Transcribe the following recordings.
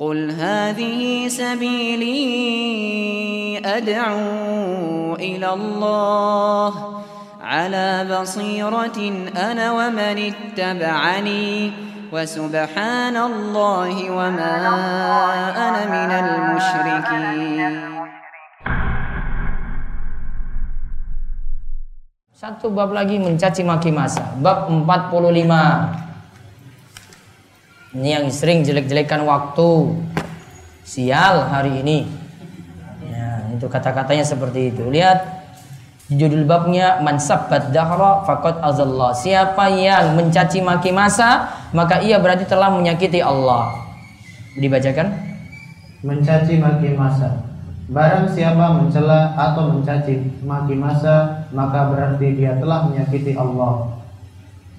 قل هذه سبيلي أدعو إلى الله على بصيرة أنا ومن اتبعني وسبحان الله وما أنا من المشركين Satu bab lagi mencaci maki masa. Bab 45. Ini yang sering jelek-jelekan waktu. Sial hari ini. Ya, itu kata-katanya seperti itu. Lihat judul babnya man sabbat dahra faqad azallah. Siapa yang mencaci maki masa, maka ia berarti telah menyakiti Allah. Dibacakan? Mencaci maki masa. Barang siapa mencela atau mencaci maki masa, maka berarti dia telah menyakiti Allah.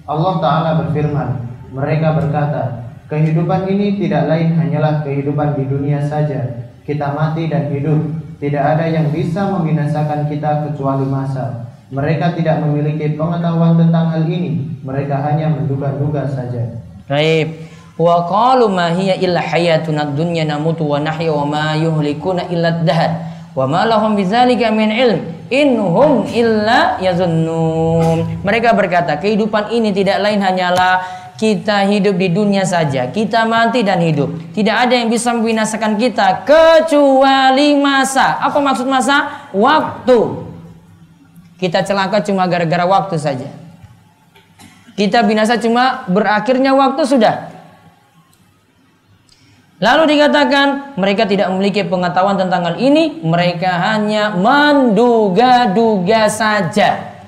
Allah Ta'ala berfirman, mereka berkata, kehidupan ini tidak lain hanyalah kehidupan di dunia saja. Kita mati dan hidup, tidak ada yang bisa membinasakan kita kecuali masa. Mereka tidak memiliki pengetahuan tentang hal ini, mereka hanya menduga-duga saja. Baik. Wa qalu ma hiya illa hayatuna dunya namutu wa nahya wa ma yuhlikuna illa dahr wa ma lahum min ilm inhum illa. Mereka berkata, kehidupan ini tidak lain hanyalah kita hidup di dunia saja, kita mati dan hidup. Tidak ada yang bisa membinasakan kita kecuali masa. Apa maksud masa? Waktu. Kita celaka cuma gara-gara waktu saja. Kita binasa cuma berakhirnya waktu sudah. Lalu dikatakan mereka tidak memiliki pengetahuan tentang hal ini, mereka hanya menduga-duga saja.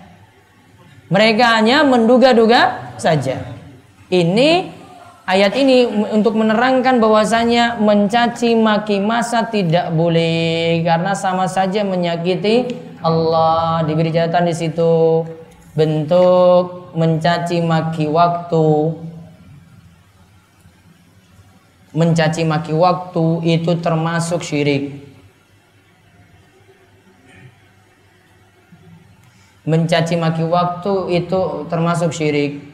Mereka hanya menduga-duga saja. Ini ayat ini untuk menerangkan bahwasanya mencaci maki masa tidak boleh karena sama saja menyakiti Allah. Diberi catatan di situ bentuk mencaci maki waktu mencaci maki waktu itu termasuk syirik. Mencaci maki waktu itu termasuk syirik.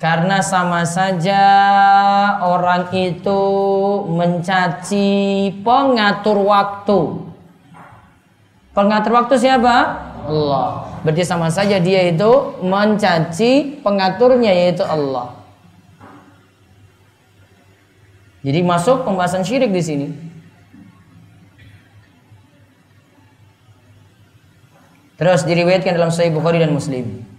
Karena sama saja orang itu mencaci pengatur waktu. Pengatur waktu siapa? Allah. Berarti sama saja dia itu mencaci pengaturnya yaitu Allah. Jadi masuk pembahasan syirik di sini. Terus diriwayatkan dalam Sahih Bukhari dan Muslim.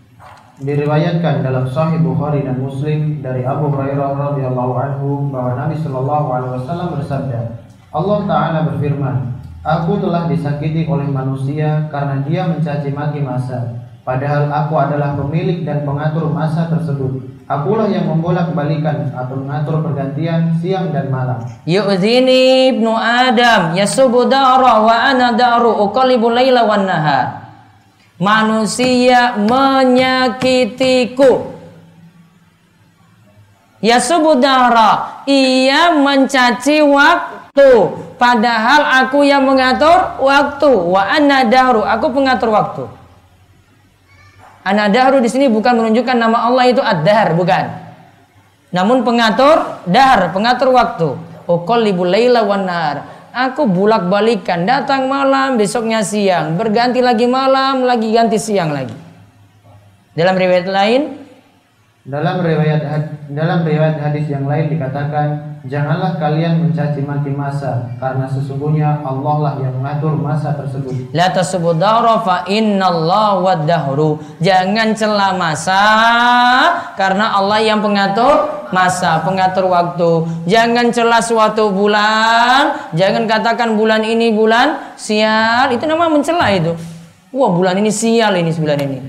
Diriwayatkan dalam Sahih Bukhari dan Muslim dari Abu Hurairah radhiyallahu anhu bahwa Nabi Shallallahu alaihi wasallam bersabda, Allah taala berfirman, Aku telah disakiti oleh manusia karena dia mencaci maki masa, padahal aku adalah pemilik dan pengatur masa tersebut. Akulah yang membolak-balikan atau mengatur pergantian siang dan malam. Yu'zini ibnu Adam yasubu da'ra wa ana da'ru uqallibu laila. Manusia menyakitiku. Yasubu da'ra, ia mencaci waktu. Padahal aku yang mengatur waktu. Wa ana da'ru, aku pengatur waktu. Anadahru di sini bukan menunjukkan nama Allah itu ad-dahr, bukan. Namun pengatur dahar, pengatur waktu. Uqallibul laila wan. Aku bulak-balikan, datang malam, besoknya siang, berganti lagi malam, lagi ganti siang lagi. Dalam riwayat lain, dalam riwayat dalam riwayat hadis yang lain dikatakan, janganlah kalian mencaci maki masa karena sesungguhnya Allah lah yang mengatur masa tersebut. La tasbudara fa innallaha wadahru. Jangan cela masa karena Allah yang pengatur masa, pengatur waktu. Jangan cela suatu bulan, jangan katakan bulan ini bulan sial, itu nama mencela itu. Wah, bulan ini sial ini bulan ini.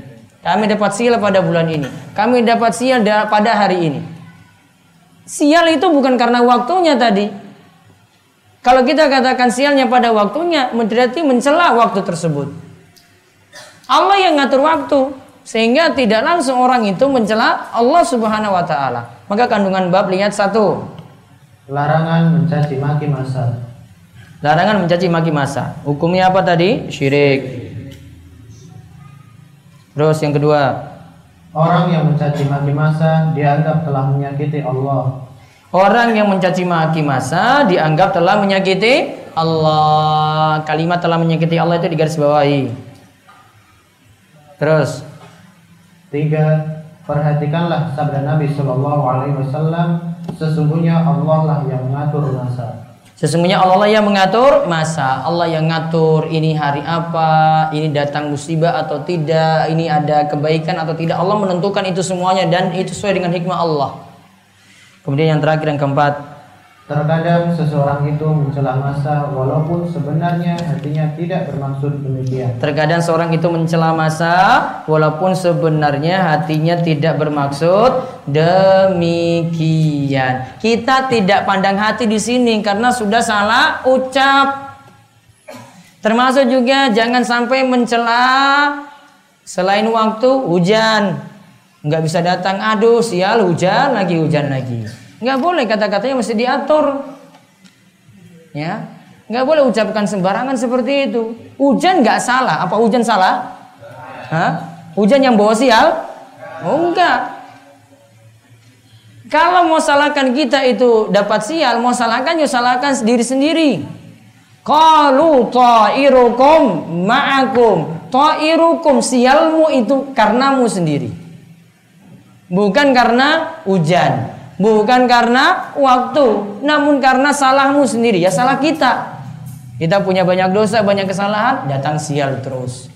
Kami dapat sial pada bulan ini. Kami dapat sial pada hari ini. Sial itu bukan karena waktunya tadi. Kalau kita katakan sialnya pada waktunya, berarti mencela waktu tersebut. Allah yang ngatur waktu, sehingga tidak langsung orang itu mencela Allah Subhanahu wa taala. Maka kandungan bab lihat satu. Larangan mencaci maki masa. Larangan mencaci maki masa. Hukumnya apa tadi? Syirik. Terus yang kedua, Orang yang mencaci maki masa dianggap telah menyakiti Allah. Orang yang mencaci maki masa dianggap telah menyakiti Allah. Kalimat telah menyakiti Allah itu digarisbawahi. Terus Tiga, perhatikanlah sabda Nabi Shallallahu Alaihi Wasallam. Sesungguhnya Allah lah yang mengatur masa. Sesungguhnya Allah lah yang mengatur masa. Allah yang ngatur ini hari apa, ini datang musibah atau tidak, ini ada kebaikan atau tidak. Allah menentukan itu semuanya dan itu sesuai dengan hikmah Allah. Kemudian yang terakhir yang keempat, Terkadang seseorang itu mencela masa walaupun sebenarnya hatinya tidak bermaksud demikian. terkadang seorang itu mencela masa walaupun sebenarnya hatinya tidak bermaksud demikian. Kita tidak pandang hati di sini karena sudah salah ucap. Termasuk juga jangan sampai mencela selain waktu hujan. Nggak bisa datang, aduh sial hujan lagi hujan lagi. Nggak boleh kata-katanya mesti diatur. Ya, nggak boleh ucapkan sembarangan seperti itu. Hujan nggak salah. Apa hujan salah? Hah? Hujan yang bawa sial? Oh enggak. Kalau mau salahkan kita itu dapat sial, mau salahkan ya salahkan diri sendiri. Qalu ta'irukum ma'akum. Ta'irukum sialmu itu karenamu sendiri. Bukan karena hujan, bukan karena waktu, namun karena salahmu sendiri. Ya salah kita. Kita punya banyak dosa, banyak kesalahan, datang sial terus.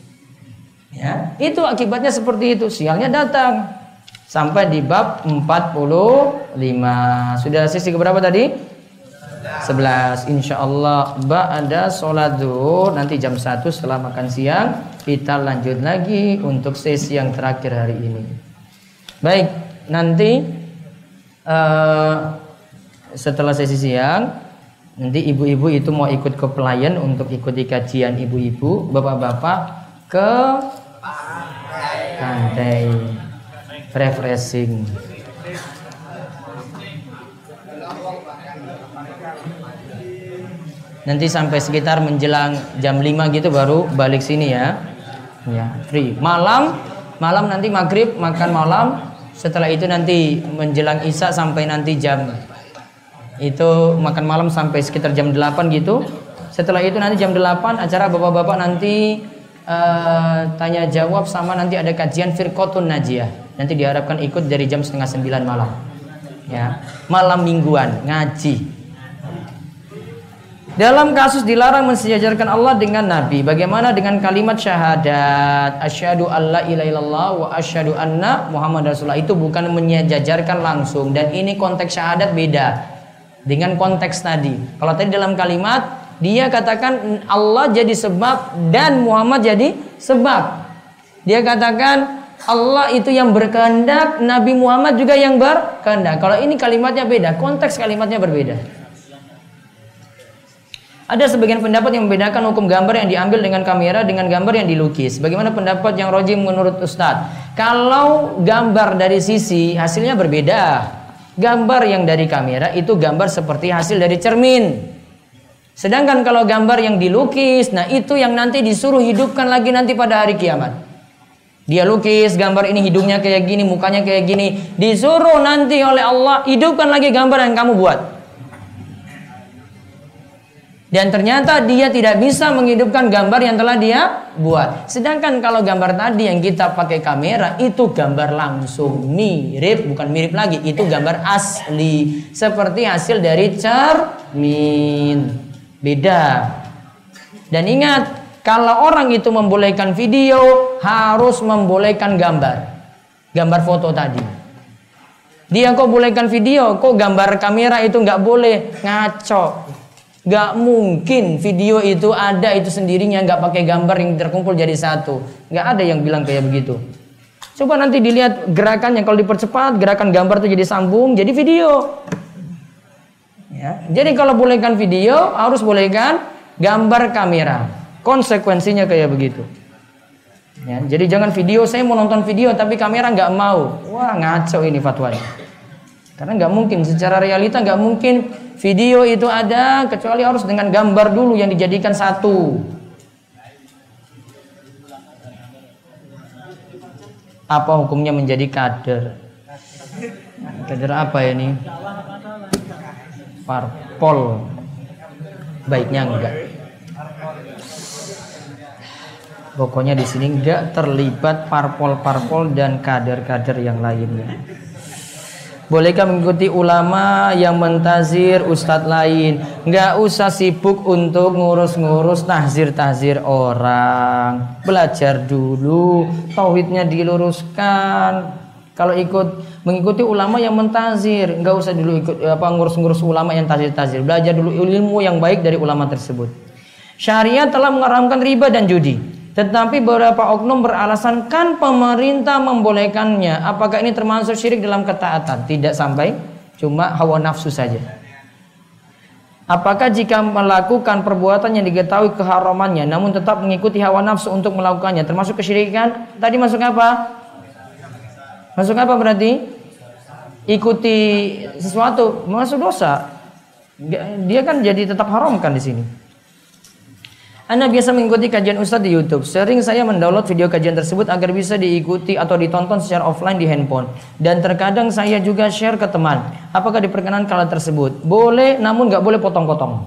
Ya, itu akibatnya seperti itu. Sialnya datang sampai di bab 45. Sudah sisi keberapa tadi? 11 Insya Allah Ba'ada sholat zuhur Nanti jam 1 setelah makan siang Kita lanjut lagi Untuk sesi yang terakhir hari ini Baik Nanti uh, Setelah sesi siang Nanti ibu-ibu itu mau ikut ke pelayan Untuk ikuti kajian ibu-ibu Bapak-bapak Ke Pantai Refreshing Nanti sampai sekitar menjelang jam 5 gitu baru balik sini ya. Ya, free. Malam malam nanti maghrib makan malam. Setelah itu nanti menjelang isya sampai nanti jam itu makan malam sampai sekitar jam 8 gitu. Setelah itu nanti jam 8 acara bapak-bapak nanti uh, tanya jawab sama nanti ada kajian firqotun najiyah. Nanti diharapkan ikut dari jam setengah 9 malam. Ya, malam mingguan ngaji. Dalam kasus dilarang mensejajarkan Allah dengan Nabi, bagaimana dengan kalimat syahadat asyhadu alla ilaha wa asyhadu anna Muhammad Rasulullah itu bukan menyejajarkan langsung dan ini konteks syahadat beda dengan konteks tadi. Kalau tadi dalam kalimat dia katakan Allah jadi sebab dan Muhammad jadi sebab. Dia katakan Allah itu yang berkehendak, Nabi Muhammad juga yang berkehendak. Kalau ini kalimatnya beda, konteks kalimatnya berbeda. Ada sebagian pendapat yang membedakan hukum gambar yang diambil dengan kamera dengan gambar yang dilukis. Bagaimana pendapat yang rojim menurut Ustadz? Kalau gambar dari sisi hasilnya berbeda. Gambar yang dari kamera itu gambar seperti hasil dari cermin. Sedangkan kalau gambar yang dilukis, nah itu yang nanti disuruh hidupkan lagi nanti pada hari kiamat. Dia lukis gambar ini hidungnya kayak gini, mukanya kayak gini. Disuruh nanti oleh Allah hidupkan lagi gambar yang kamu buat. Dan ternyata dia tidak bisa menghidupkan gambar yang telah dia buat. Sedangkan kalau gambar tadi yang kita pakai kamera itu gambar langsung mirip, bukan mirip lagi, itu gambar asli seperti hasil dari cermin. Beda. Dan ingat, kalau orang itu membolehkan video harus membolehkan gambar. Gambar foto tadi. Dia kok bolehkan video, kok gambar kamera itu nggak boleh, ngaco. Gak mungkin video itu ada itu sendirinya gak pakai gambar yang terkumpul jadi satu. Gak ada yang bilang kayak begitu. Coba nanti dilihat gerakannya kalau dipercepat gerakan gambar itu jadi sambung jadi video. Ya. Jadi kalau bolehkan video harus bolehkan gambar kamera. Konsekuensinya kayak begitu. Ya, jadi jangan video saya mau nonton video tapi kamera nggak mau. Wah ngaco ini fatwanya. Karena nggak mungkin secara realita nggak mungkin video itu ada kecuali harus dengan gambar dulu yang dijadikan satu. Apa hukumnya menjadi kader? Kader apa ini? Parpol. Baiknya enggak. Pokoknya di sini enggak terlibat parpol-parpol dan kader-kader yang lainnya. Bolehkah mengikuti ulama yang mentazir ustadz lain? Enggak usah sibuk untuk ngurus-ngurus tahzir-tahzir orang. Belajar dulu, tauhidnya diluruskan. Kalau ikut mengikuti ulama yang mentazir, enggak usah dulu ikut apa ngurus-ngurus ulama yang tazir-tazir. Belajar dulu ilmu yang baik dari ulama tersebut. Syariat telah mengharamkan riba dan judi. Tetapi beberapa oknum beralasan kan pemerintah membolehkannya. Apakah ini termasuk syirik dalam ketaatan? Tidak sampai, cuma hawa nafsu saja. Apakah jika melakukan perbuatan yang diketahui keharamannya namun tetap mengikuti hawa nafsu untuk melakukannya termasuk kesyirikan? Tadi masuk apa? Masuk apa berarti? Ikuti sesuatu masuk dosa. Dia kan jadi tetap haram kan di sini. Anda biasa mengikuti kajian Ustadz di YouTube. Sering saya mendownload video kajian tersebut agar bisa diikuti atau ditonton secara offline di handphone. Dan terkadang saya juga share ke teman. Apakah diperkenan kalau tersebut? Boleh, namun nggak boleh potong-potong.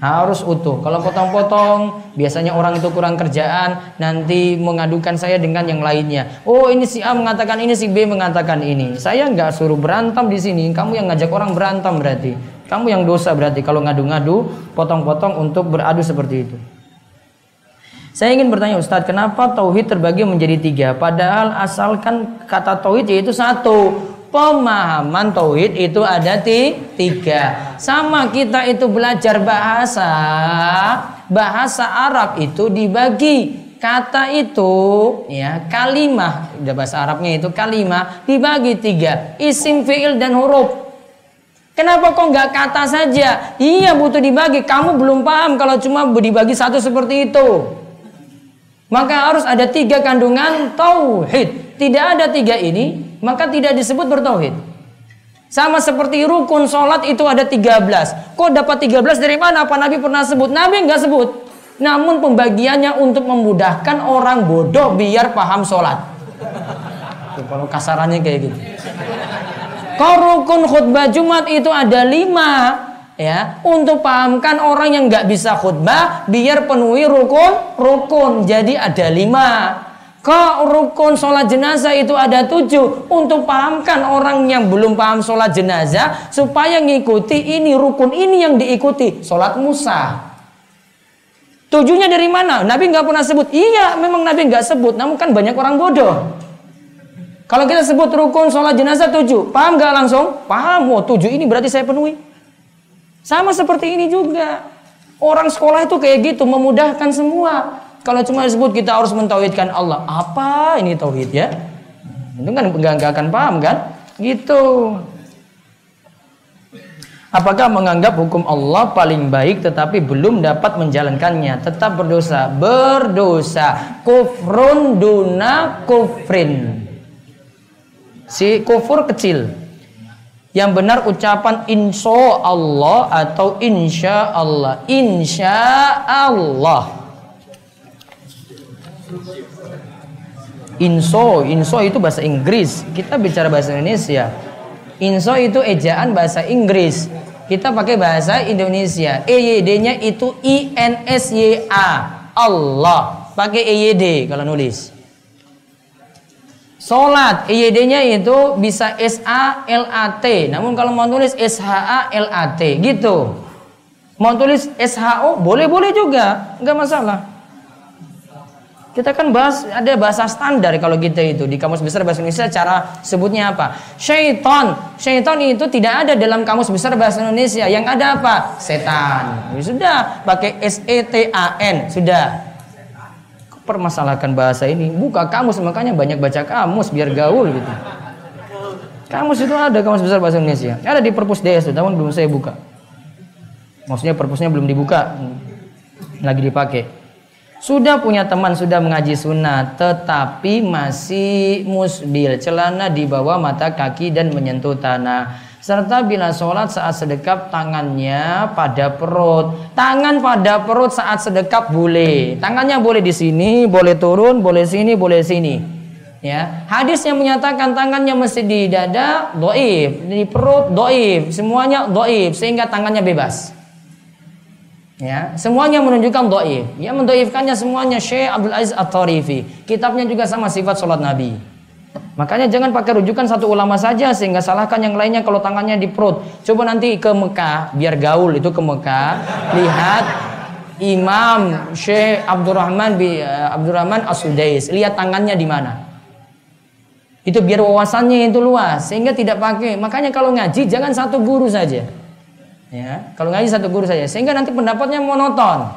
Harus utuh. Kalau potong-potong, biasanya orang itu kurang kerjaan, nanti mengadukan saya dengan yang lainnya. Oh, ini si A mengatakan ini, si B mengatakan ini. Saya nggak suruh berantem di sini. Kamu yang ngajak orang berantem berarti. Kamu yang dosa berarti kalau ngadu-ngadu, potong-potong untuk beradu seperti itu. Saya ingin bertanya Ustadz, kenapa tauhid terbagi menjadi tiga? Padahal asalkan kata tauhid yaitu satu. Pemahaman tauhid itu ada di tiga. Sama kita itu belajar bahasa, bahasa Arab itu dibagi kata itu ya kalimah bahasa Arabnya itu kalimah dibagi tiga isim fiil dan huruf Kenapa kok nggak kata saja? Iya butuh dibagi. Kamu belum paham kalau cuma dibagi satu seperti itu. Maka harus ada tiga kandungan tauhid. Tidak ada tiga ini, maka tidak disebut bertauhid. Sama seperti rukun sholat itu ada 13. Kok dapat 13 dari mana? Apa Nabi pernah sebut? Nabi nggak sebut. Namun pembagiannya untuk memudahkan orang bodoh biar paham sholat. kalau kasarannya kayak gitu. Kalau rukun khutbah Jumat itu ada lima ya untuk pahamkan orang yang nggak bisa khutbah biar penuhi rukun rukun. Jadi ada lima. Kok rukun sholat jenazah itu ada tujuh Untuk pahamkan orang yang belum paham sholat jenazah Supaya ngikuti ini rukun ini yang diikuti Sholat Musa. Tujuhnya dari mana? Nabi nggak pernah sebut. Iya memang Nabi nggak sebut Namun kan banyak orang bodoh kalau kita sebut rukun sholat jenazah tujuh, paham gak langsung? Paham, oh tujuh ini berarti saya penuhi. Sama seperti ini juga. Orang sekolah itu kayak gitu, memudahkan semua. Kalau cuma disebut kita harus mentauhidkan Allah. Apa ini tauhid ya? Itu kan gak akan paham kan? Gitu. Apakah menganggap hukum Allah paling baik tetapi belum dapat menjalankannya tetap berdosa berdosa kufrun duna kufrin Si kufur kecil. Yang benar ucapan insya Allah atau insya Allah. Insya Allah. Inso, inso itu bahasa Inggris. Kita bicara bahasa Indonesia. Inso itu ejaan bahasa Inggris. Kita pakai bahasa Indonesia. EYD-nya itu I N S Y A. Allah. Pakai EYD kalau nulis. Solat IYD-nya itu bisa S A L A T. Namun kalau mau tulis S H A L A T gitu. Mau tulis S H O boleh-boleh juga, nggak masalah. Kita kan bahas ada bahasa standar kalau kita itu di kamus besar bahasa Indonesia cara sebutnya apa? Syaitan. Syaitan itu tidak ada dalam kamus besar bahasa Indonesia. Yang ada apa? Setan. Ya sudah, pakai S E T A N. Sudah permasalahkan bahasa ini buka kamus makanya banyak baca kamus biar gaul gitu. Kamus itu ada kamus besar bahasa Indonesia. Ada di perpus DS namun belum saya buka. Maksudnya perpusnya belum dibuka lagi dipakai. Sudah punya teman sudah mengaji sunnah tetapi masih musbil. Celana di bawah mata kaki dan menyentuh tanah serta bila sholat saat sedekap tangannya pada perut. Tangan pada perut saat sedekap boleh. Tangannya boleh di sini, boleh turun, boleh sini, boleh sini. Ya, hadis yang menyatakan tangannya mesti di dada, doif, di perut, doif, semuanya doif, sehingga tangannya bebas. Ya, semuanya menunjukkan doif. Ya, mendoifkannya semuanya Syekh Abdul Aziz At-Tarifi. Kitabnya juga sama sifat sholat Nabi. Makanya jangan pakai rujukan satu ulama saja sehingga salahkan yang lainnya kalau tangannya di perut. Coba nanti ke Mekah, biar gaul itu ke Mekah, lihat Imam Syekh Abdurrahman bi uh, Abdurrahman As-Sudais, lihat tangannya di mana. Itu biar wawasannya itu luas sehingga tidak pakai. Makanya kalau ngaji jangan satu guru saja. Ya, kalau ngaji satu guru saja sehingga nanti pendapatnya monoton.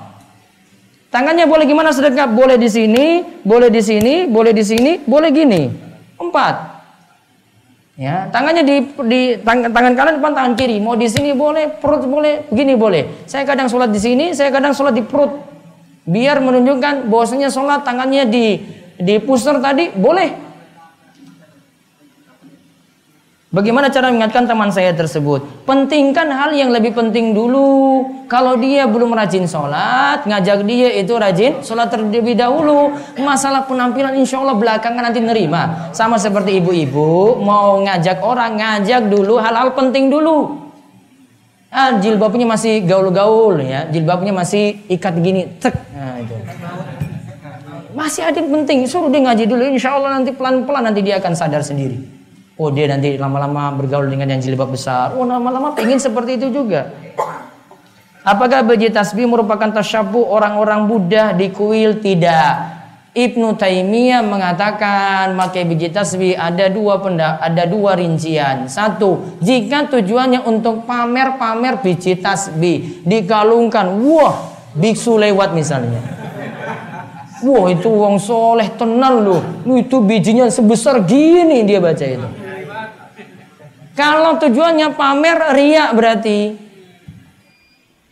Tangannya boleh gimana sedekah? Boleh di sini, boleh di sini, boleh di sini, boleh gini. Empat. Ya, tangannya di, di tangan, tangan kanan depan tangan kiri. Mau di sini boleh, perut boleh, begini boleh. Saya kadang sholat di sini, saya kadang sholat di perut. Biar menunjukkan bahwasanya sholat tangannya di di pusar tadi boleh, Bagaimana cara mengingatkan teman saya tersebut? Pentingkan hal yang lebih penting dulu. Kalau dia belum rajin sholat, ngajak dia itu rajin sholat terlebih dahulu. Masalah penampilan insya Allah belakangan nanti nerima. Sama seperti ibu-ibu mau ngajak orang, ngajak dulu hal-hal penting dulu. Ah, jilbabnya masih gaul-gaul ya, jilbabnya masih ikat gini, cek. Nah, itu. Masih ada yang penting, suruh dia ngaji dulu. Insya Allah nanti pelan-pelan nanti dia akan sadar sendiri. Oh dia nanti lama-lama bergaul dengan yang jilbab besar. Oh lama-lama pengen seperti itu juga. Apakah biji tasbih merupakan tasyabuh orang-orang Buddha di kuil? Tidak. Ibnu Taimiyah mengatakan pakai biji tasbih ada dua pendak, ada dua rincian. Satu, jika tujuannya untuk pamer-pamer biji tasbih, dikalungkan, wah, biksu lewat misalnya. Wah itu wong soleh tenang loh. Itu bijinya sebesar gini dia baca itu. Kalau tujuannya pamer riak berarti.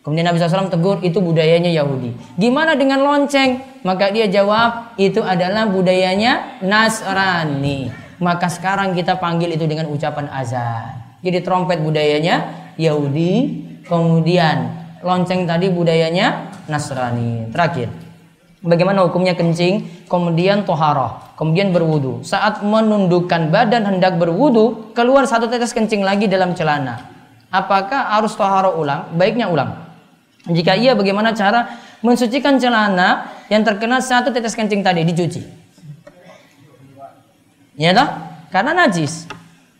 Kemudian Nabi SAW tegur itu budayanya Yahudi. Gimana dengan lonceng? Maka dia jawab itu adalah budayanya Nasrani. Maka sekarang kita panggil itu dengan ucapan azan. Jadi trompet budayanya Yahudi. Kemudian lonceng tadi budayanya Nasrani. Terakhir. Bagaimana hukumnya kencing? Kemudian toharoh kemudian berwudu. Saat menundukkan badan hendak berwudu, keluar satu tetes kencing lagi dalam celana. Apakah harus toharo ulang? Baiknya ulang. Jika iya, bagaimana cara mensucikan celana yang terkena satu tetes kencing tadi dicuci? Ya toh? Karena najis.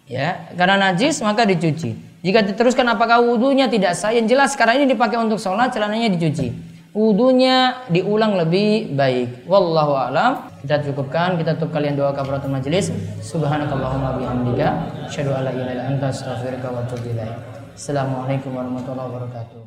Ya, karena najis maka dicuci. Jika diteruskan apakah wudhunya tidak sah? Yang jelas sekarang ini dipakai untuk sholat, celananya dicuci wudunya diulang lebih baik. Wallahu a'lam. Kita cukupkan, kita tutup kalian doa kafaratul majelis. Subhanakallahumma bihamdika asyhadu an la ilaha illa anta astaghfiruka wa atubu ilaik. Assalamualaikum warahmatullahi wabarakatuh.